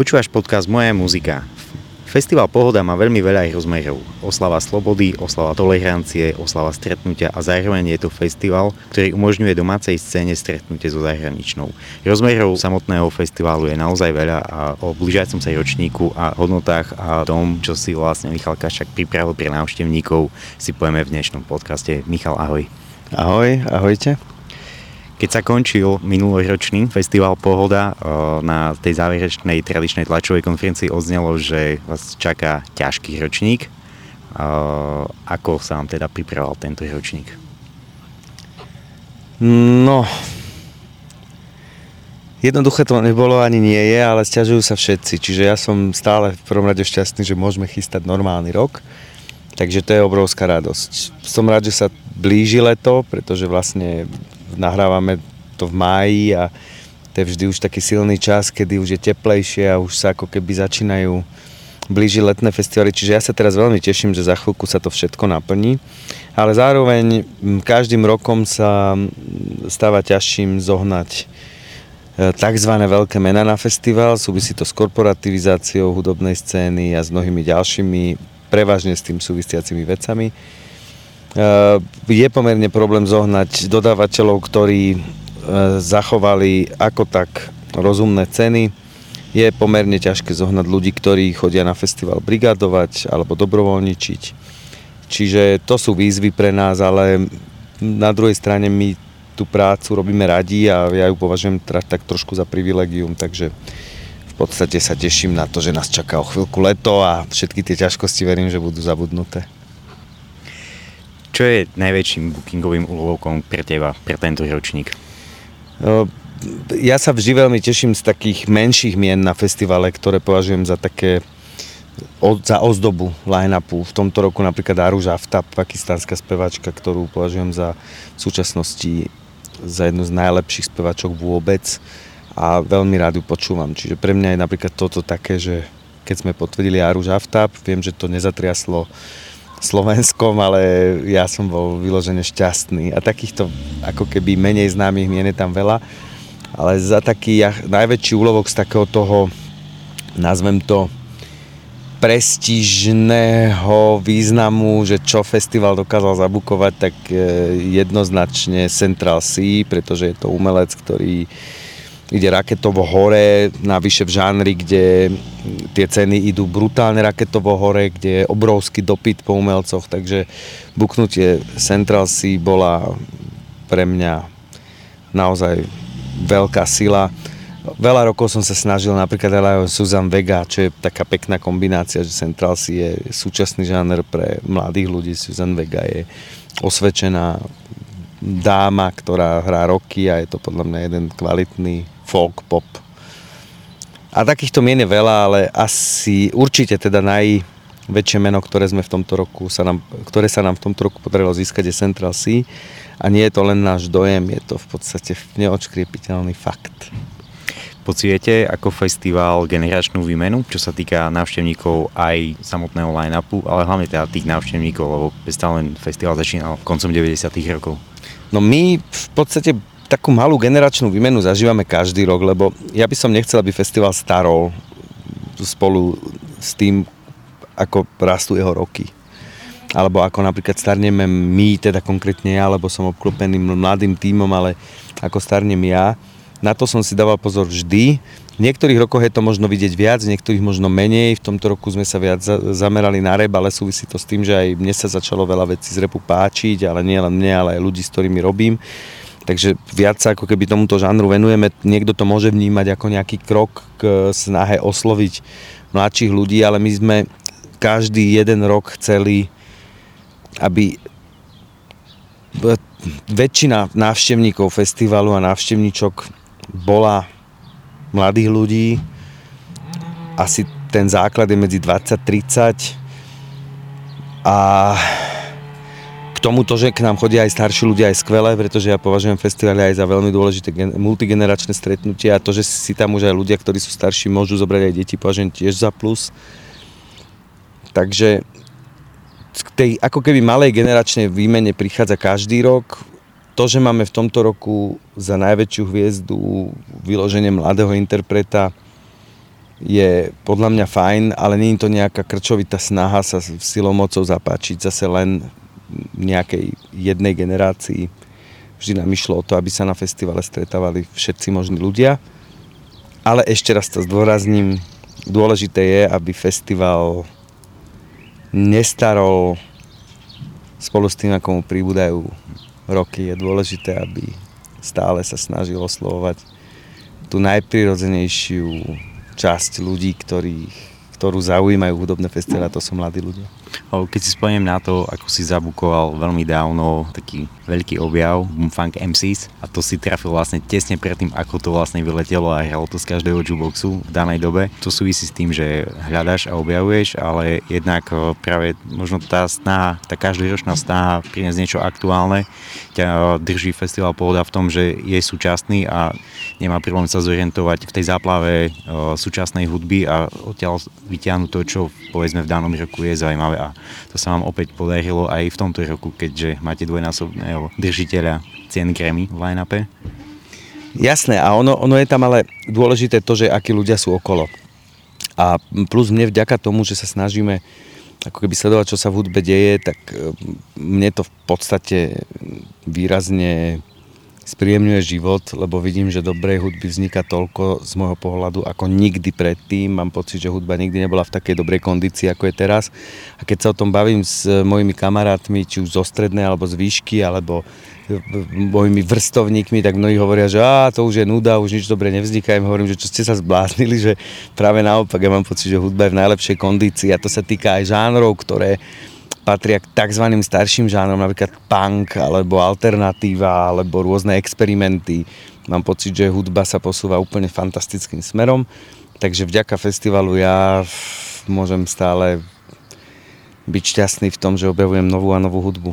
Počúvaš podcast Moja muzika. Festival Pohoda má veľmi veľa rozmerov. Oslava slobody, oslava tolerancie, oslava stretnutia a zároveň je to festival, ktorý umožňuje domácej scéne stretnutie so zahraničnou. Rozmerov samotného festivalu je naozaj veľa a o blížiacom sa ročníku a hodnotách a tom, čo si vlastne Michal Kašak pripravil pre návštevníkov, si povieme v dnešnom podcaste. Michal, ahoj. Ahoj, ahojte. Keď sa končil minuloročný festival Pohoda, na tej záverečnej tradičnej tlačovej konferencii odznelo, že vás čaká ťažký ročník. Ako sa vám teda pripravoval tento ročník? No, jednoduché to nebolo ani nie je, ale stiažujú sa všetci. Čiže ja som stále v prvom rade šťastný, že môžeme chystať normálny rok. Takže to je obrovská radosť. Som rád, že sa blíži leto, pretože vlastne nahrávame to v máji a to je vždy už taký silný čas, kedy už je teplejšie a už sa ako keby začínajú blíži letné festivaly, čiže ja sa teraz veľmi teším, že za chvíľku sa to všetko naplní, ale zároveň každým rokom sa stáva ťažším zohnať e, tzv. veľké mena na festival, súvisí to s korporativizáciou hudobnej scény a s mnohými ďalšími, prevažne s tým súvisiacimi vecami. Eh, je pomerne problém zohnať dodávateľov, ktorí eh, zachovali ako tak rozumné ceny. Je pomerne ťažké zohnať ľudí, ktorí chodia na festival brigadovať alebo dobrovoľničiť. Čiže to sú výzvy pre nás, ale na druhej strane my tú prácu robíme radi a ja ju považujem tak trošku za privilegium, takže v podstate sa teším na to, že nás čaká o chvíľku leto a všetky tie ťažkosti verím, že budú zabudnuté. Čo je najväčším bookingovým úlovkom pre teba, pre tento ročník? Ja sa vždy veľmi teším z takých menších mien na festivale, ktoré považujem za také za ozdobu line-upu. V tomto roku napríklad Aru Aftab, pakistánska spevačka, ktorú považujem za v súčasnosti za jednu z najlepších spevačok vôbec a veľmi rád ju počúvam. Čiže pre mňa je napríklad toto také, že keď sme potvrdili Aru Aftab, viem, že to nezatriaslo Slovenskom, ale ja som bol vyložene šťastný. A takýchto ako keby menej známych mien je tam veľa. Ale za taký ja, najväčší úlovok z takého toho, nazvem to, prestížného významu, že čo festival dokázal zabukovať, tak e, jednoznačne Central Sea, pretože je to umelec, ktorý ide raketovo hore, navyše v žánri, kde tie ceny idú brutálne raketovo hore, kde je obrovský dopyt po umelcoch, takže buknutie Central Sea bola pre mňa naozaj veľká sila. Veľa rokov som sa snažil napríklad aj Susan Vega, čo je taká pekná kombinácia, že Central Sea je súčasný žáner pre mladých ľudí. Susan Vega je osvedčená dáma, ktorá hrá roky a je to podľa mňa jeden kvalitný folk, pop. A takýchto mien je veľa, ale asi určite teda najväčšie meno, ktoré sme v tomto roku sa nám, ktoré sa nám v tomto roku podarilo získať je Central Sea a nie je to len náš dojem, je to v podstate neočkriepiteľný fakt. Pociete ako festival generačnú výmenu, čo sa týka návštevníkov aj samotného line-upu, ale hlavne teda tých návštevníkov, lebo stále len festival začínal koncom 90 rokov? No my v podstate takú malú generačnú výmenu zažívame každý rok, lebo ja by som nechcel, aby festival starol spolu s tým, ako rastú jeho roky. Alebo ako napríklad starneme my, teda konkrétne ja, lebo som obklopený mladým tímom, ale ako starnem ja. Na to som si dával pozor vždy. V niektorých rokoch je to možno vidieť viac, v niektorých možno menej. V tomto roku sme sa viac zamerali na rep, ale súvisí to s tým, že aj mne sa začalo veľa vecí z repu páčiť, ale nie len mne, ale aj ľudí, s ktorými robím. Takže viac sa ako keby tomuto žánru venujeme. Niekto to môže vnímať ako nejaký krok k snahe osloviť mladších ľudí, ale my sme každý jeden rok chceli, aby väčšina návštevníkov festivalu a návštevníčok bola mladých ľudí. Asi ten základ je medzi 20-30 a tomuto, že k nám chodia aj starší ľudia, aj skvelé, pretože ja považujem festivaly aj za veľmi dôležité multigeneračné stretnutie a to, že si tam už aj ľudia, ktorí sú starší, môžu zobrať aj deti, považujem tiež za plus. Takže k tej ako keby malej generačnej výmene prichádza každý rok. To, že máme v tomto roku za najväčšiu hviezdu vyloženie mladého interpreta, je podľa mňa fajn, ale nie je to nejaká krčovitá snaha sa silou mocou zapáčiť zase len nejakej jednej generácii. Vždy nám išlo o to, aby sa na festivale stretávali všetci možní ľudia. Ale ešte raz to zdôrazním, dôležité je, aby festival nestarol spolu s tým, ako mu pribúdajú roky. Je dôležité, aby stále sa snažil oslovovať tú najprirodzenejšiu časť ľudí, ktorých ktorú zaujímajú hudobné festivaly, to sú mladí ľudia. Keď si spomeniem na to, ako si zabukoval veľmi dávno taký veľký objav Funk MCs a to si trafil vlastne tesne predtým, ako to vlastne vyletelo a hralo to z každého jukeboxu v danej dobe. To súvisí s tým, že hľadaš a objavuješ, ale jednak práve možno tá snaha, tá každoročná snaha priniesť niečo aktuálne ťa drží festival Pohoda v tom, že je súčasný a nemá problém sa zorientovať v tej záplave súčasnej hudby a odtiaľ vyťahnuť to, čo povedzme v danom roku je zaujímavé a to sa vám opäť podarilo aj v tomto roku, keďže máte dvojnásobného držiteľa cien Grammy v line-upe. Jasné, a ono, ono je tam ale dôležité to, že akí ľudia sú okolo. A plus mne vďaka tomu, že sa snažíme ako keby sledovať, čo sa v hudbe deje, tak e, mne to v podstate výrazne spríjemňuje život, lebo vidím, že dobrej hudby vzniká toľko z môjho pohľadu ako nikdy predtým. Mám pocit, že hudba nikdy nebola v takej dobrej kondícii, ako je teraz. A keď sa o tom bavím s mojimi kamarátmi, či už zo strednej, alebo z výšky, alebo mojimi vrstovníkmi, tak mnohí hovoria, že á, to už je nuda, už nič dobre nevzniká. Im hovorím, že čo ste sa zbláznili, že práve naopak, ja mám pocit, že hudba je v najlepšej kondícii a to sa týka aj žánrov, ktoré patria k tzv. starším žánrom, napríklad punk, alebo alternatíva, alebo rôzne experimenty. Mám pocit, že hudba sa posúva úplne fantastickým smerom, takže vďaka festivalu ja môžem stále byť šťastný v tom, že objavujem novú a novú hudbu.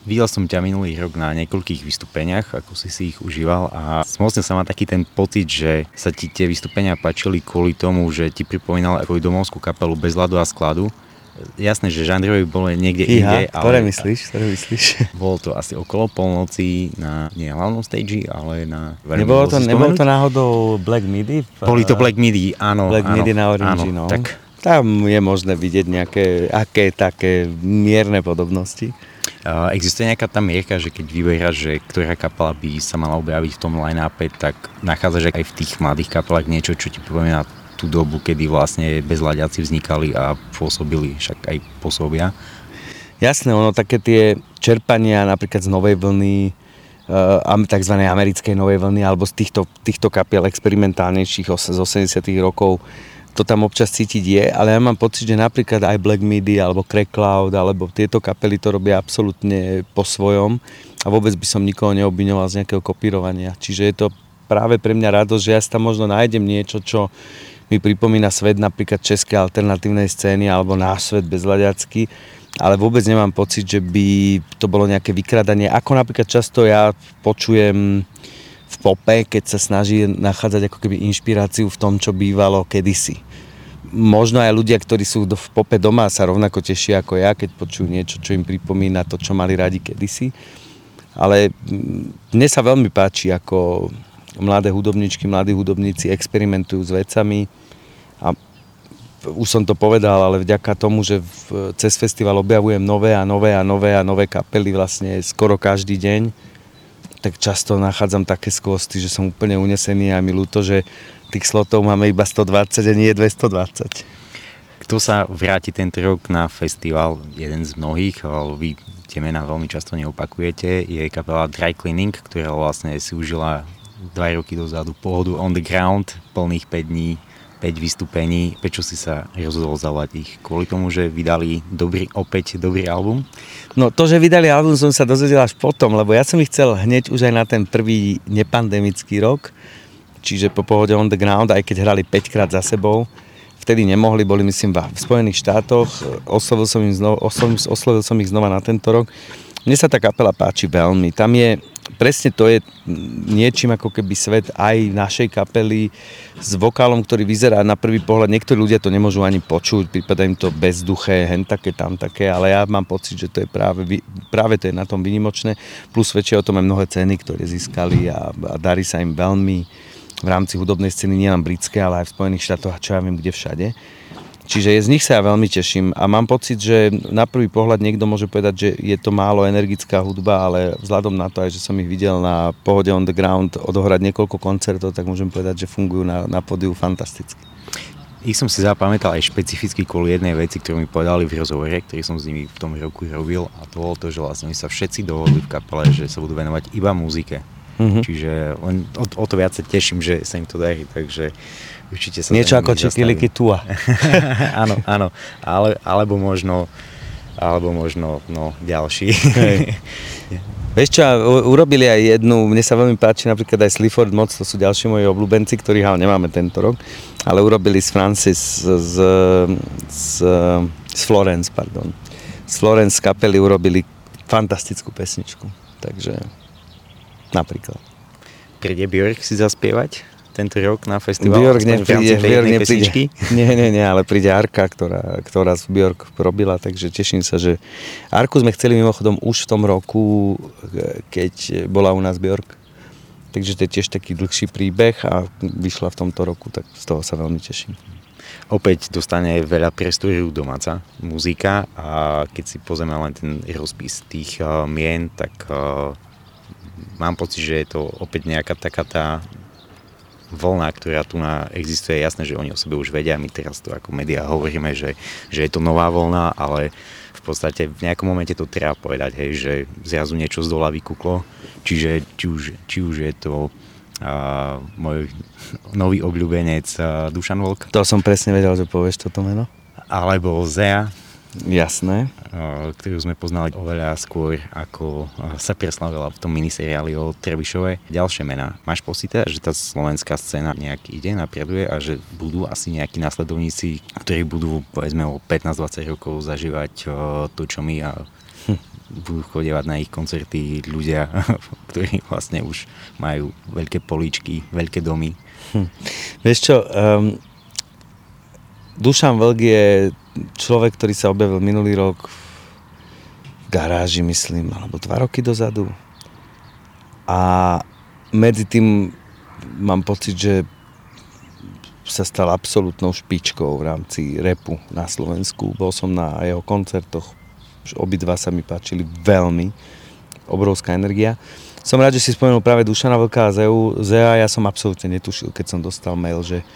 Videl som ťa minulý rok na niekoľkých vystúpeniach, ako si si ich užíval a smocne sa má taký ten pocit, že sa ti tie vystúpenia páčili kvôli tomu, že ti pripomínal ako domovskú kapelu bez ľadu a skladu jasné, že žánrové bolo niekde Iha, inde. Ale ktoré myslíš? Ktoré myslíš? Bolo to asi okolo polnoci na nie hlavnom stage, ale na... Nebolo to, nebolo to náhodou Black Midi? Boli to Black Midi, áno. Black áno, Midi na Orange, áno, no. Tak. Tam je možné vidieť nejaké, aké také mierne podobnosti. Uh, existuje nejaká tá mierka, že keď vyberáš, že ktorá kapela by sa mala objaviť v tom line-upe, tak nachádzaš aj v tých mladých kapelách niečo, čo ti pripomína tú dobu, kedy vlastne bezľadiaci vznikali a pôsobili, však aj pôsobia. Jasné, ono také tie čerpania napríklad z novej vlny, uh, tzv. americkej novej vlny alebo z týchto, týchto kapiel experimentálnejších z 80 rokov, to tam občas cítiť je, ale ja mám pocit, že napríklad aj Black Midi alebo Crack Cloud alebo tieto kapely to robia absolútne po svojom a vôbec by som nikoho neobviňoval z nejakého kopírovania. Čiže je to práve pre mňa radosť, že ja tam možno nájdem niečo, čo mi pripomína svet napríklad českej alternatívnej scény alebo náš svet bezľadiacký, ale vôbec nemám pocit, že by to bolo nejaké vykradanie. Ako napríklad často ja počujem v pope, keď sa snaží nachádzať ako keby inšpiráciu v tom, čo bývalo kedysi. Možno aj ľudia, ktorí sú v pope doma sa rovnako tešia ako ja, keď počujú niečo, čo im pripomína to, čo mali radi kedysi. Ale mne sa veľmi páči, ako mladé hudobničky, mladí hudobníci experimentujú s vecami. A už som to povedal, ale vďaka tomu, že v, cez festival objavujem nové a nové a nové a nové kapely vlastne skoro každý deň, tak často nachádzam také skvosty, že som úplne unesený a mi ľúto, že tých slotov máme iba 120 a nie 220. Kto sa vráti tento rok na festival, jeden z mnohých, ale vy tie mená veľmi často neopakujete, je kapela Dry Cleaning, ktorá vlastne súžila 2 roky dozadu pohodu on the ground, plných 5 dní, 5 vystúpení. Prečo si sa rozhodol zavolať ich? Kvôli tomu, že vydali dobrý, opäť dobrý album? No to, že vydali album som sa dozvedel až potom, lebo ja som ich chcel hneď už aj na ten prvý nepandemický rok, čiže po pohode on the ground, aj keď hrali 5 krát za sebou, vtedy nemohli, boli myslím v Spojených štátoch, oslovil som, im znova, oslovil som ich znova na tento rok. Mne sa tá kapela páči veľmi, tam je presne to je niečím ako keby svet aj našej kapely s vokálom, ktorý vyzerá na prvý pohľad, niektorí ľudia to nemôžu ani počuť, prípada im to bezduché, hen také, tam také, ale ja mám pocit, že to je práve, práve to je na tom vynimočné, plus svedčia o tom aj mnohé ceny, ktoré získali a, a darí sa im veľmi, v rámci hudobnej scény nielen britské, ale aj v Spojených štátoch a čo ja viem kde všade. Čiže z nich sa ja veľmi teším a mám pocit, že na prvý pohľad niekto môže povedať, že je to málo energická hudba, ale vzhľadom na to aj, že som ich videl na Pohode on the Ground odohrať niekoľko koncertov, tak môžem povedať, že fungujú na, na podiu fantasticky. Ich som si zapamätal aj špecificky kvôli jednej veci, ktorú mi povedali v rozhovore, ktorý som s nimi v tom roku robil a to bolo to, že vlastne sa všetci dohodli v kapele, že sa budú venovať iba muzike. Mm-hmm. Čiže len o, o to viac sa teším, že sa im to darí, takže určite sa Niečo ako Čikiliky Tua. áno, áno, ale, alebo možno alebo možno no, ďalší. Vieš čo, urobili aj jednu, mne sa veľmi páči napríklad aj Slifford Moc, to sú ďalší moji obľúbenci, ktorých ale nemáme tento rok, ale urobili z Francis, z, z, z, z Florence, pardon. Z Florence kapely urobili fantastickú pesničku, takže napríklad. Príde Björk si zaspievať? tento rok na festival? Björk nepríde, Björk nepríde. Nie, nie, nie, ale príde Arka, ktorá, ktorá z Björk robila, takže teším sa, že Arku sme chceli mimochodom už v tom roku, keď bola u nás Björk. Takže to je tiež taký dlhší príbeh a vyšla v tomto roku, tak z toho sa veľmi teším. Opäť dostane veľa priestoru domáca muzika a keď si pozrieme len ten rozpis tých uh, mien, tak uh, mám pocit, že je to opäť nejaká taká tá vlna, ktorá tu na existuje, je jasné, že oni o sebe už vedia, my teraz to ako médiá hovoríme, že, že je to nová vlna, ale v podstate v nejakom momente to treba povedať, hej, že zrazu niečo z dola vykuklo, čiže či už, či už je to uh, môj nový obľúbenec Dušan Volk. To som presne vedel, že povieš toto meno. Alebo Zea, Jasné. Ktorú sme poznali oveľa skôr, ako sa preslavila v tom miniseriáli o Trebišove. Ďalšie mená. Máš pocit, že tá slovenská scéna nejak ide, napreduje a že budú asi nejakí následovníci, ktorí budú povedzme o 15-20 rokov zažívať to, čo my a hm. budú chodevať na ich koncerty ľudia, ktorí vlastne už majú veľké políčky, veľké domy. Hm. Vieš čo, um, Dušan Vlk je človek, ktorý sa objavil minulý rok v garáži, myslím, alebo dva roky dozadu. A medzi tým mám pocit, že sa stal absolútnou špičkou v rámci repu na Slovensku. Bol som na jeho koncertoch, obidva sa mi páčili veľmi, obrovská energia. Som rád, že si spomenul práve Dušana Vlka a. Zea ja som absolútne netušil, keď som dostal mail, že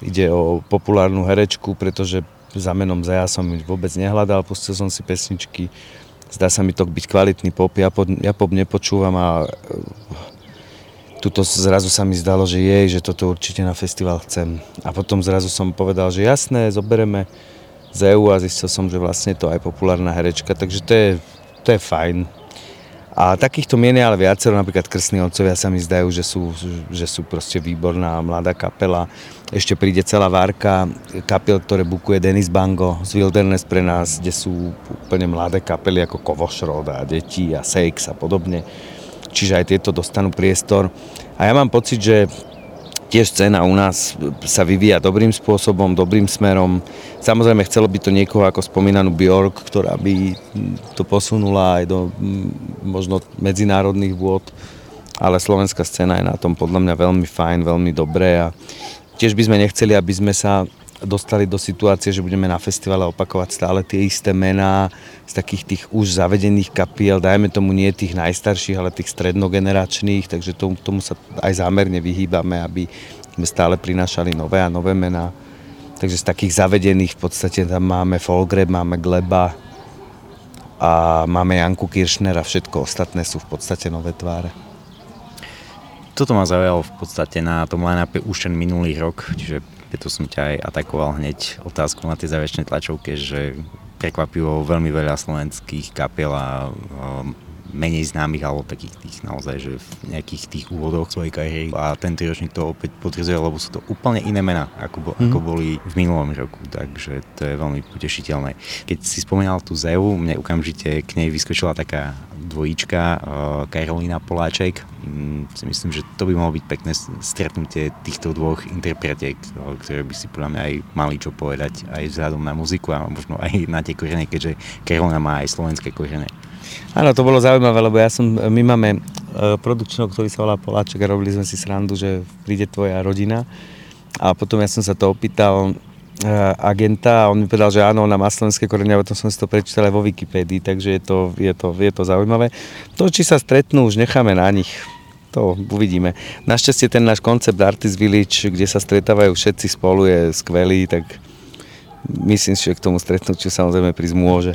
ide o populárnu herečku, pretože za menom Zaja som vôbec nehľadal, pustil som si pesničky, zdá sa mi to byť kvalitný pop, ja pop, ja pop nepočúvam a e, tuto zrazu sa mi zdalo, že jej, že toto určite na festival chcem. A potom zrazu som povedal, že jasné, zobereme z EU a zistil som, že vlastne to aj populárna herečka, takže to je, to je fajn. A takýchto mien je ale viacero, napríklad Krstní otcovia sa mi zdajú, že sú, že sú proste výborná mladá kapela. Ešte príde celá várka kapiel, ktoré bukuje Denis Bango z Wilderness pre nás, kde sú úplne mladé kapely ako Kovošrod a Deti a Seix a podobne. Čiže aj tieto dostanú priestor. A ja mám pocit, že tiež scéna u nás sa vyvíja dobrým spôsobom, dobrým smerom. Samozrejme, chcelo by to niekoho ako spomínanú Bjork, ktorá by to posunula aj do možno medzinárodných vôd, ale slovenská scéna je na tom podľa mňa veľmi fajn, veľmi dobré a tiež by sme nechceli, aby sme sa dostali do situácie, že budeme na festivale opakovať stále tie isté mená z takých tých už zavedených kapiel, dajme tomu nie tých najstarších, ale tých strednogeneračných, takže tomu, tomu sa aj zámerne vyhýbame, aby sme stále prinášali nové a nové mená. Takže z takých zavedených v podstate tam máme Folgreb, máme Gleba a máme Janku Kiršner a všetko ostatné sú v podstate nové tváre. Toto ma zaujalo v podstate na tom line už ten minulý rok, čiže preto som ťa aj atakoval hneď otázku na tej záverečnej tlačovke, že prekvapivo veľmi veľa slovenských kapiel a menej známych alebo takých tých naozaj, že v nejakých tých úvodoch svojej kariéry a tento ročník to opäť potvrzuje, lebo sú to úplne iné mená, ako, bo, mm. ako boli v minulom roku, takže to je veľmi potešiteľné. Keď si spomínal tú Zeu, mne okamžite k nej vyskočila taká dvojička uh, Karolína Poláček. Mm, si myslím, že to by mohlo byť pekné stretnutie týchto dvoch interpretiek, uh, ktoré by si podľa mňa aj mali čo povedať aj vzhľadom na muziku a možno aj na tie korene, keďže Karolina má aj slovenské korene. Áno, to bolo zaujímavé, lebo ja som, my máme e, produkčného, ktorý sa volá Poláček a robili sme si srandu, že príde tvoja rodina. A potom ja som sa to opýtal e, agenta a on mi povedal, že áno, na má korene, a potom som si to prečítal aj vo Wikipédii, takže je to, je, to, je to zaujímavé. To, či sa stretnú, už necháme na nich. To uvidíme. Našťastie ten náš koncept Artist Village, kde sa stretávajú všetci spolu, je skvelý, tak myslím že k tomu stretnutiu samozrejme prísť môže.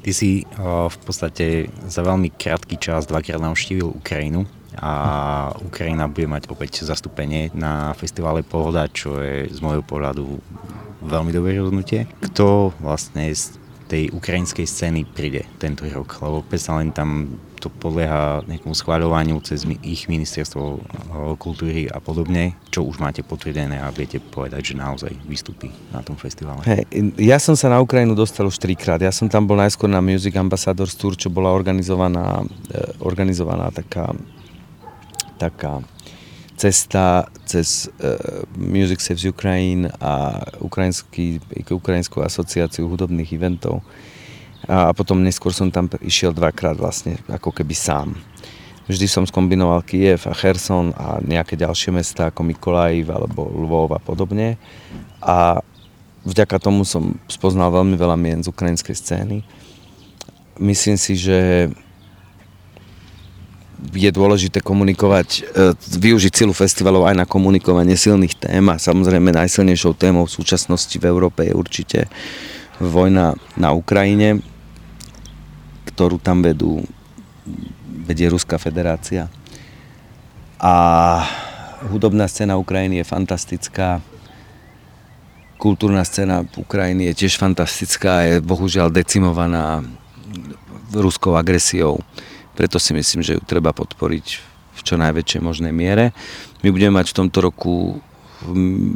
Ty si v podstate za veľmi krátky čas dvakrát navštívil Ukrajinu a Ukrajina bude mať opäť zastúpenie na festivale Pohoda, čo je z môjho pohľadu veľmi dobré rozhodnutie. Kto vlastne z tej ukrajinskej scény príde tento rok, lebo predsa len tam to podlieha nejakomu schváľovaniu cez ich ministerstvo eh, kultúry a podobne, čo už máte potvrdené a viete povedať, že naozaj vystúpi na tom festivale. Hey, ja som sa na Ukrajinu dostal už trikrát. Ja som tam bol najskôr na Music Ambassadors Tour, čo bola organizovaná, eh, organizovaná taká, taká cesta cez uh, Music Saves Ukraine a Ukrajinskú asociáciu hudobných eventov a potom neskôr som tam išiel dvakrát vlastne ako keby sám. Vždy som skombinoval Kiev a Kherson a nejaké ďalšie mesta ako Mikolajiv alebo Lvov a podobne. A vďaka tomu som spoznal veľmi veľa mien z ukrajinskej scény. Myslím si, že je dôležité komunikovať, e, využiť silu festivalov aj na komunikovanie silných tém a samozrejme najsilnejšou témou v súčasnosti v Európe je určite vojna na Ukrajine, ktorú tam vedú, vedie Ruská federácia. A hudobná scéna Ukrajiny je fantastická. Kultúrna scéna Ukrajiny je tiež fantastická, je bohužiaľ decimovaná ruskou agresiou. Preto si myslím, že ju treba podporiť v čo najväčšej možnej miere. My budeme mať v tomto roku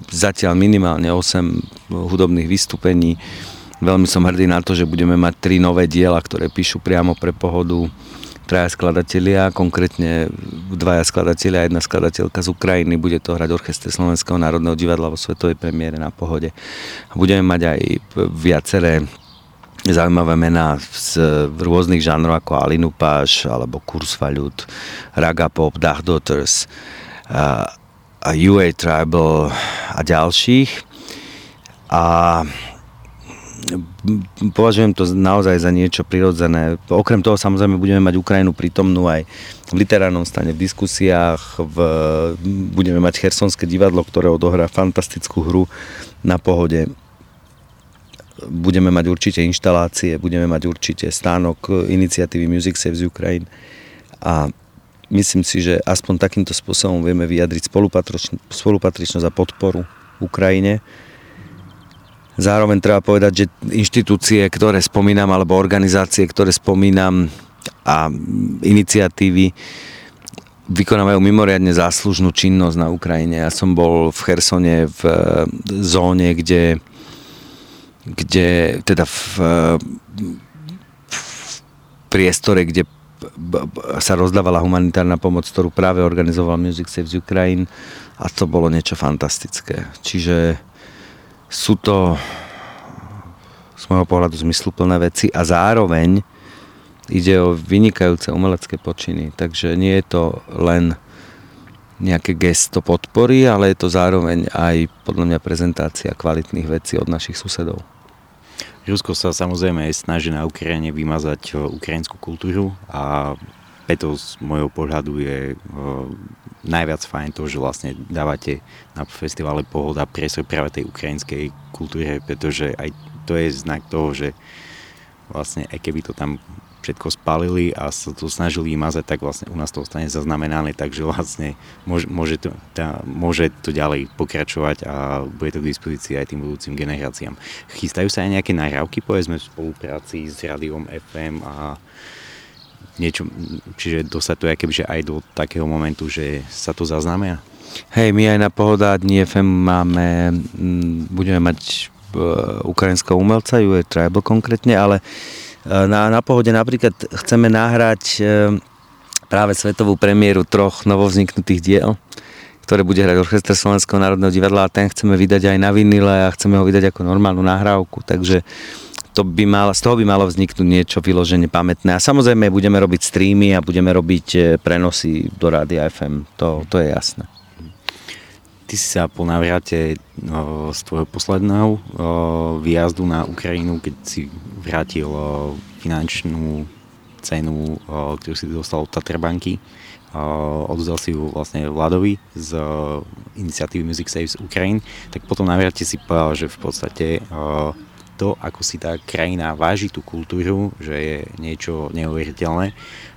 zatiaľ minimálne 8 hudobných vystúpení Veľmi som hrdý na to, že budeme mať tri nové diela, ktoré píšu priamo pre pohodu traja skladatelia, konkrétne dvaja skladatelia a jedna skladateľka z Ukrajiny. Bude to hrať Orchester Slovenského národného divadla vo svetovej premiére na pohode. Budeme mať aj viaceré zaujímavé mená z rôznych žánrov ako Alinu Páš alebo Kursvalut, Raga Pop, Dach Daughters, a, a UA Tribal a ďalších. A považujem to naozaj za niečo prirodzené. Okrem toho samozrejme budeme mať Ukrajinu prítomnú aj v literárnom stane, v diskusiách, v, budeme mať Chersonské divadlo, ktoré odohrá fantastickú hru na pohode. Budeme mať určite inštalácie, budeme mať určite stánok iniciatívy Music Saves Ukraine a myslím si, že aspoň takýmto spôsobom vieme vyjadriť spolupatričnosť a podporu Ukrajine Zároveň treba povedať, že inštitúcie, ktoré spomínam, alebo organizácie, ktoré spomínam a iniciatívy vykonávajú mimoriadne záslužnú činnosť na Ukrajine. Ja som bol v Chersone v zóne, kde, kde teda v, v priestore, kde sa rozdávala humanitárna pomoc, ktorú práve organizoval Music Saves Ukraine a to bolo niečo fantastické. Čiže sú to z môjho pohľadu zmysluplné veci a zároveň ide o vynikajúce umelecké počiny. Takže nie je to len nejaké gesto podpory, ale je to zároveň aj podľa mňa prezentácia kvalitných vecí od našich susedov. Rusko sa samozrejme snaží na Ukrajine vymazať ukrajinskú kultúru a preto z môjho pohľadu je najviac fajn to, že vlastne dávate na festivale Pohoda priestor práve tej ukrajinskej kultúre, pretože aj to je znak toho, že vlastne aj keby to tam všetko spalili a sa to snažili mazať, tak vlastne u nás to ostane zaznamenané, takže vlastne môže, môže, to, tá, môže to ďalej pokračovať a bude to k dispozícii aj tým budúcim generáciám. Chystajú sa aj nejaké nahrávky, povedzme, v spolupráci s Radiom FM a niečo, čiže dostať to kebyže aj do takého momentu, že sa to zaznamená? Hej, my aj na Pohoda Dni FM máme, budeme mať e, ukrajinského umelca, je Tribal konkrétne, ale e, na, na Pohode napríklad chceme nahrať e, práve svetovú premiéru troch novovzniknutých diel, ktoré bude hrať Orchester Slovenského národného divadla a ten chceme vydať aj na vinile a chceme ho vydať ako normálnu nahrávku, takže to by mal, z toho by malo vzniknúť niečo vyložene pamätné. A samozrejme budeme robiť streamy a budeme robiť e, prenosy do Rádia FM, to, to je jasné. Ty si sa po návrate z tvojho posledného výjazdu na Ukrajinu, keď si vrátil finančnú cenu, ktorú si dostal od Tatrabanky, oddal si ju vlastne Vladovi z iniciatívy Music Saves Ukraine, tak potom návrate si povedal, že v podstate to, ako si tá krajina váži tú kultúru, že je niečo neuveriteľné.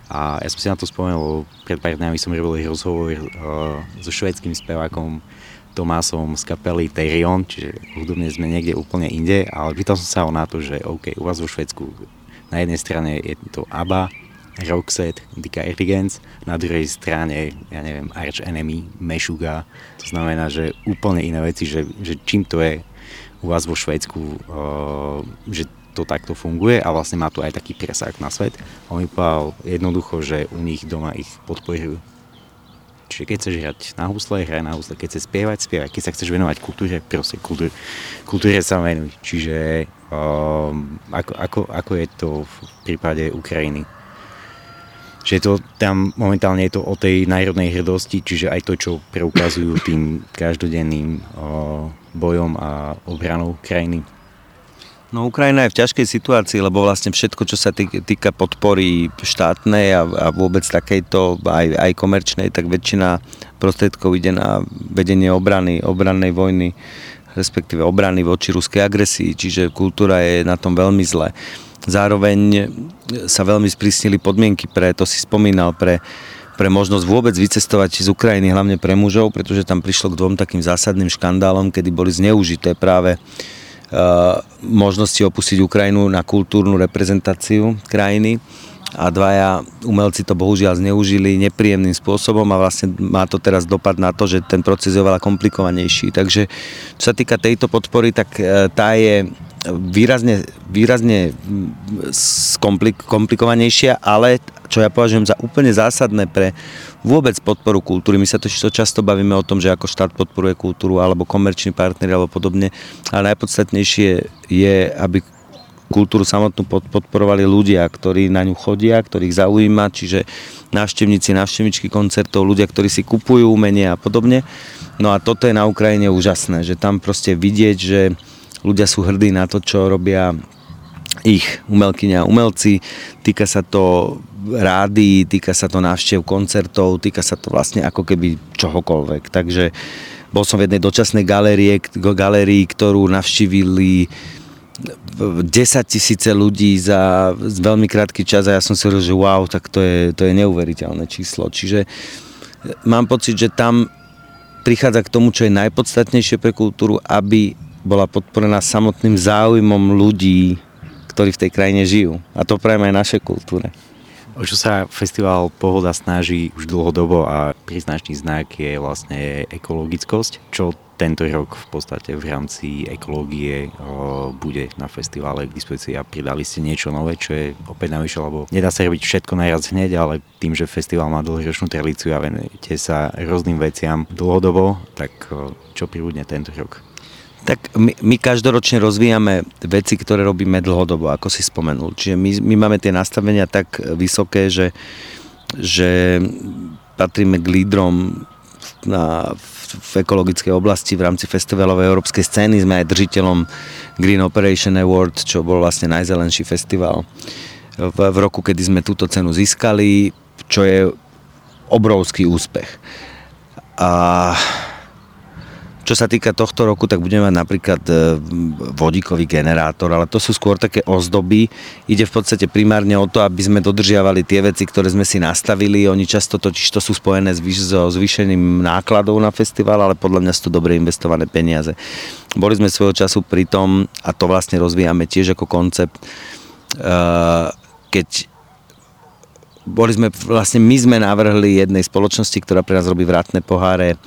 A ja som si na to spomenul, pred pár dňami som robil rozhovor uh, so švedským spevákom Tomásom z kapely Terion, čiže hudobne sme niekde úplne inde, ale pýtal som sa ho na to, že OK, u vás vo Švedsku na jednej strane je to ABBA, Roxette, Dika Ergens, na druhej strane, ja neviem, Arch Enemy, Meshuga, to znamená, že úplne iné veci, že, že čím to je u vás vo Švedsku, uh, že to takto funguje a vlastne má tu aj taký presah na svet. A on mi povedal jednoducho, že u nich doma ich podporujú Čiže keď chceš hrať na husle, hraj na husle. Keď chceš spievať, spievaj. Keď sa chceš venovať kultúre, proste kultúre, kultúre sa venuj. Čiže um, ako, ako, ako je to v prípade Ukrajiny? Že to tam momentálne je to o tej národnej hrdosti, čiže aj to, čo preukazujú tým každodenným bojom a obranou krajiny. No Ukrajina je v ťažkej situácii, lebo vlastne všetko, čo sa týka podpory štátnej a, a vôbec takejto aj, aj komerčnej, tak väčšina prostriedkov ide na vedenie obrany, obrannej vojny, respektíve obrany voči ruskej agresii, čiže kultúra je na tom veľmi zle. Zároveň sa veľmi sprísnili podmienky pre, to si spomínal, pre, pre možnosť vôbec vycestovať z Ukrajiny, hlavne pre mužov, pretože tam prišlo k dvom takým zásadným škandálom, kedy boli zneužité práve uh, možnosti opustiť Ukrajinu na kultúrnu reprezentáciu krajiny a dvaja umelci to bohužiaľ zneužili nepríjemným spôsobom a vlastne má to teraz dopad na to, že ten proces je oveľa komplikovanejší. Takže čo sa týka tejto podpory, tak eh, tá je výrazne, výrazne komplik, komplikovanejšia, ale čo ja považujem za úplne zásadné pre vôbec podporu kultúry. My sa to často bavíme o tom, že ako štát podporuje kultúru alebo komerční partneri alebo podobne, ale najpodstatnejšie je, aby kultúru samotnú podporovali ľudia, ktorí na ňu chodia, ktorých zaujíma, čiže návštevníci, návštevničky koncertov, ľudia, ktorí si kupujú umenie a podobne. No a toto je na Ukrajine úžasné, že tam proste vidieť, že ľudia sú hrdí na to, čo robia ich umelkyňa a umelci. Týka sa to rády, týka sa to návštev koncertov, týka sa to vlastne ako keby čohokoľvek. Takže bol som v jednej dočasnej galérie, galérii, ktorú navštívili 10 tisíce ľudí za veľmi krátky čas a ja som si hovoril, že wow, tak to je, to je neuveriteľné číslo. Čiže mám pocit, že tam prichádza k tomu, čo je najpodstatnejšie pre kultúru, aby bola podporená samotným záujmom ľudí, ktorí v tej krajine žijú. A to prajem aj našej kultúre. O čo sa festival Pohoda snaží už dlhodobo a príznačný znak je vlastne ekologickosť, čo tento rok v podstate v rámci ekológie o, bude na festivale k dispozícii a pridali ste niečo nové, čo je opäť navyše, lebo nedá sa robiť všetko najraz hneď, ale tým, že festival má dlhoročnú tradíciu a venujete sa rôznym veciam dlhodobo, tak o, čo pribudne tento rok? Tak my, my každoročne rozvíjame veci, ktoré robíme dlhodobo, ako si spomenul. Čiže my, my máme tie nastavenia tak vysoké, že, že patríme k lídrom na, v ekologickej oblasti v rámci festivalovej európskej scény. Sme aj držiteľom Green Operation Award, čo bol vlastne najzelenší festival v, v roku, kedy sme túto cenu získali, čo je obrovský úspech. A čo sa týka tohto roku, tak budeme mať napríklad e, vodíkový generátor, ale to sú skôr také ozdoby. Ide v podstate primárne o to, aby sme dodržiavali tie veci, ktoré sme si nastavili. Oni často totiž to sú spojené so zvýšeným nákladov na festival, ale podľa mňa sú to dobre investované peniaze. Boli sme svojho času pri tom, a to vlastne rozvíjame tiež ako koncept, e, keď boli sme, vlastne my sme navrhli jednej spoločnosti, ktorá pre nás robí vratné poháre,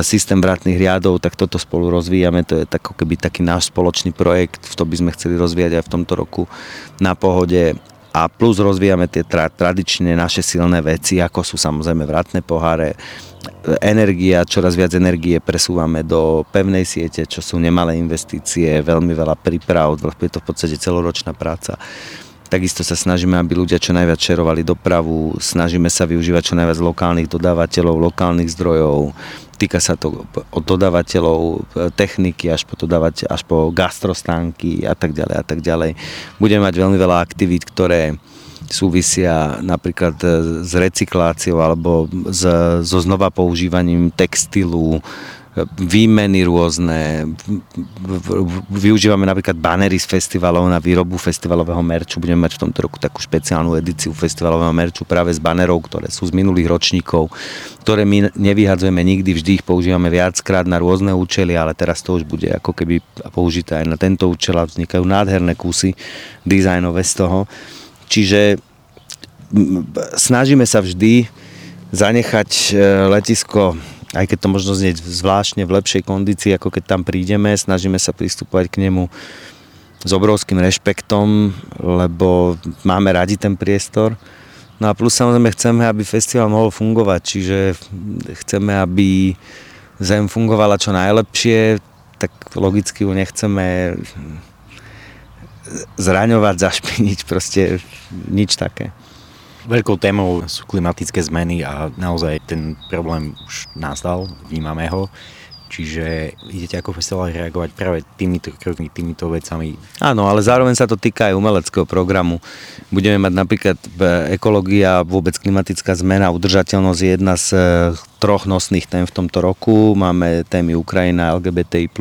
systém vratných riadov, tak toto spolu rozvíjame, to je tak, keby taký náš spoločný projekt, v to by sme chceli rozvíjať aj v tomto roku na pohode. A plus rozvíjame tie tra- tradičné naše silné veci, ako sú samozrejme vratné poháre, energia, čoraz viac energie presúvame do pevnej siete, čo sú nemalé investície, veľmi veľa príprav, je to v podstate celoročná práca. Takisto sa snažíme, aby ľudia čo najviac šerovali dopravu, snažíme sa využívať čo najviac lokálnych dodávateľov, lokálnych zdrojov, týka sa to od dodávateľov techniky až po, dodávať, až po gastrostánky a tak ďalej a tak ďalej. Budeme mať veľmi veľa aktivít, ktoré súvisia napríklad e, s recykláciou alebo s, so znova používaním textilu, výmeny rôzne. Využívame napríklad banery z festivalov na výrobu festivalového merču. Budeme mať v tomto roku takú špeciálnu edíciu festivalového merču práve z banerov, ktoré sú z minulých ročníkov, ktoré my nevyhadzujeme nikdy, vždy ich používame viackrát na rôzne účely, ale teraz to už bude ako keby použité aj na tento účel a vznikajú nádherné kusy dizajnové z toho. Čiže snažíme sa vždy zanechať e, letisko aj keď to možno znieť zvláštne v lepšej kondícii, ako keď tam prídeme, snažíme sa pristupovať k nemu s obrovským rešpektom, lebo máme radi ten priestor. No a plus samozrejme chceme, aby festival mohol fungovať, čiže chceme, aby zem fungovala čo najlepšie, tak logicky ju nechceme zraňovať, zašpiniť, proste nič také. Veľkou témou sú klimatické zmeny a naozaj ten problém už nastal, vnímame ho. Čiže idete ako festival reagovať práve týmito krokmi, týmito vecami. Áno, ale zároveň sa to týka aj umeleckého programu. Budeme mať napríklad ekológia, vôbec klimatická zmena, udržateľnosť je jedna z troch nosných tém v tomto roku. Máme témy Ukrajina, LGBTI+,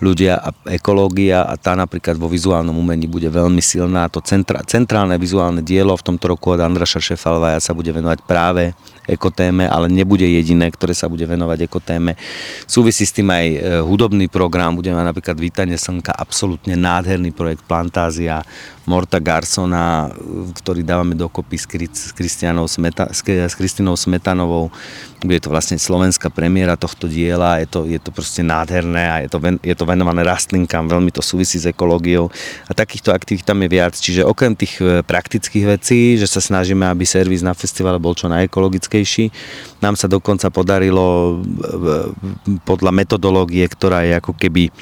ľudia a ekológia a tá napríklad vo vizuálnom umení bude veľmi silná. To centra, centrálne vizuálne dielo v tomto roku od Andraša Šefalvaja sa bude venovať práve ekotéme, ale nebude jediné, ktoré sa bude venovať ekotéme. Súvisí s tým aj e, hudobný program, budeme mať napríklad Vítanie slnka, absolútne nádherný projekt Plantázia, Morta Garsona, ktorý dávame dokopy s, Kristianou Smeta, s Kristinou Smetanovou. Bude to vlastne slovenská premiéra tohto diela, je to, je to proste nádherné a je to, ven, je to venované rastlinkám, veľmi to súvisí s ekológiou a takýchto aktivít tam je viac. Čiže okrem tých e, praktických vecí, že sa snažíme, aby servis na festivale bol čo najekologickejší, nám sa dokonca podarilo e, podľa metodológie, ktorá je ako keby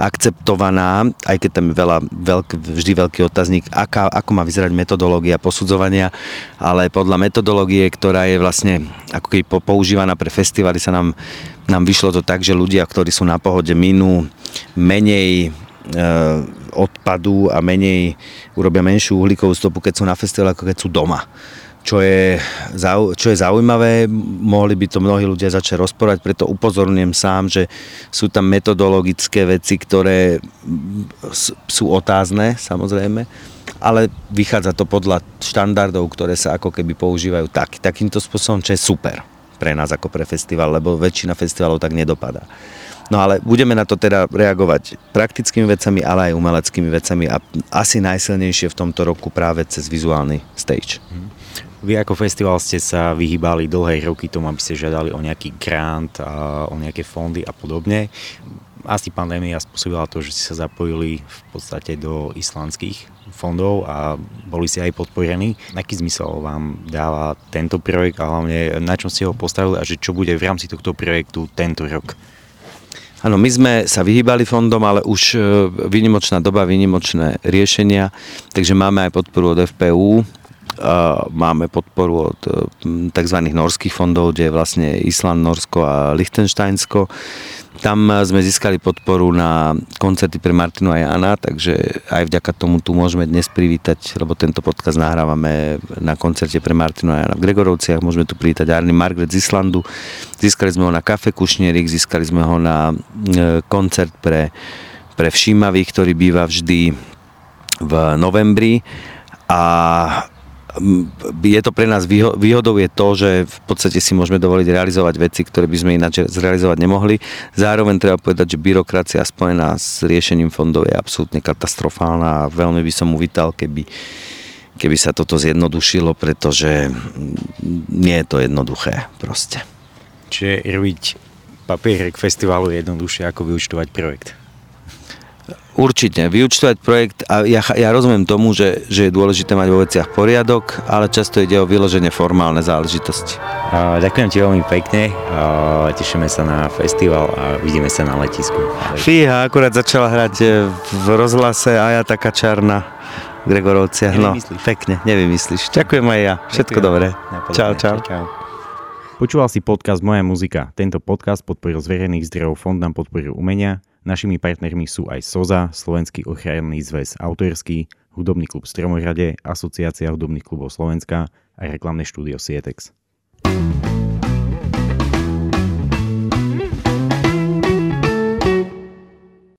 akceptovaná, aj keď tam je veľa, veľk, vždy veľký otáznik, aká, ako má vyzerať metodológia posudzovania, ale podľa metodológie, ktorá je vlastne ako keby používaná pre festivaly, sa nám, nám vyšlo to tak, že ľudia, ktorí sú na pohode, minú menej e, odpadu a menej, urobia menšiu uhlíkovú stopu, keď sú na festivale, ako keď sú doma čo je, čo je zaujímavé, mohli by to mnohí ľudia začať rozporať, preto upozorňujem sám, že sú tam metodologické veci, ktoré sú otázne, samozrejme, ale vychádza to podľa štandardov, ktoré sa ako keby používajú tak, takýmto spôsobom, čo je super pre nás ako pre festival, lebo väčšina festivalov tak nedopadá. No ale budeme na to teda reagovať praktickými vecami, ale aj umeleckými vecami a asi najsilnejšie v tomto roku práve cez vizuálny stage. Mhm. Vy ako festival ste sa vyhýbali dlhé roky tomu, aby ste žiadali o nejaký grant, a o nejaké fondy a podobne asi pandémia spôsobila to, že ste sa zapojili v podstate do islandských fondov a boli ste aj podporení. Aký zmysel vám dáva tento projekt a hlavne na čom ste ho postavili a že čo bude v rámci tohto projektu tento rok? Áno, my sme sa vyhýbali fondom, ale už e, výnimočná doba, výnimočné riešenia, takže máme aj podporu od FPU, máme podporu od e, tzv. norských fondov, kde je vlastne Island, Norsko a Liechtensteinsko. Tam sme získali podporu na koncerty pre Martinu a Jana, takže aj vďaka tomu tu môžeme dnes privítať, lebo tento podcast nahrávame na koncerte pre Martinu a Jana v Gregorovciach. Môžeme tu privítať Arny Margaret z Islandu. Získali sme ho na Kafe Kušnierik, získali sme ho na koncert pre, pre Všímavých, ktorý býva vždy v novembri a je to pre nás výhodou je to, že v podstate si môžeme dovoliť realizovať veci, ktoré by sme ináč zrealizovať nemohli. Zároveň treba povedať, že byrokracia spojená s riešením fondov je absolútne katastrofálna a veľmi by som uvítal, keby, keby sa toto zjednodušilo, pretože nie je to jednoduché proste. Čiže robiť papierek festivalu je jednoduchšie ako vyučtovať projekt. Určite, vyučtovať projekt a ja, ja rozumiem tomu, že, že je dôležité mať vo veciach poriadok, ale často ide o vyloženie formálne záležitosti. Ďakujem ti veľmi pekne, tešíme sa na festival a vidíme sa na letisku. Fíha, akurát začala hrať e, v rozhlase a ja taká čarná Gregorovcia. No, pekne, nevymyslíš. Ďakujem aj ja. Všetko Ďakujem. dobré. Čau, čau. čau. Počúval si podcast Moja muzika. Tento podcast podporil z verejných zdrojov Fond na podporu umenia Našimi partnermi sú aj SOZA, Slovenský ochranný zväz autorský, Hudobný klub Stromohrade, Asociácia hudobných klubov Slovenska a reklamné štúdio Sietex.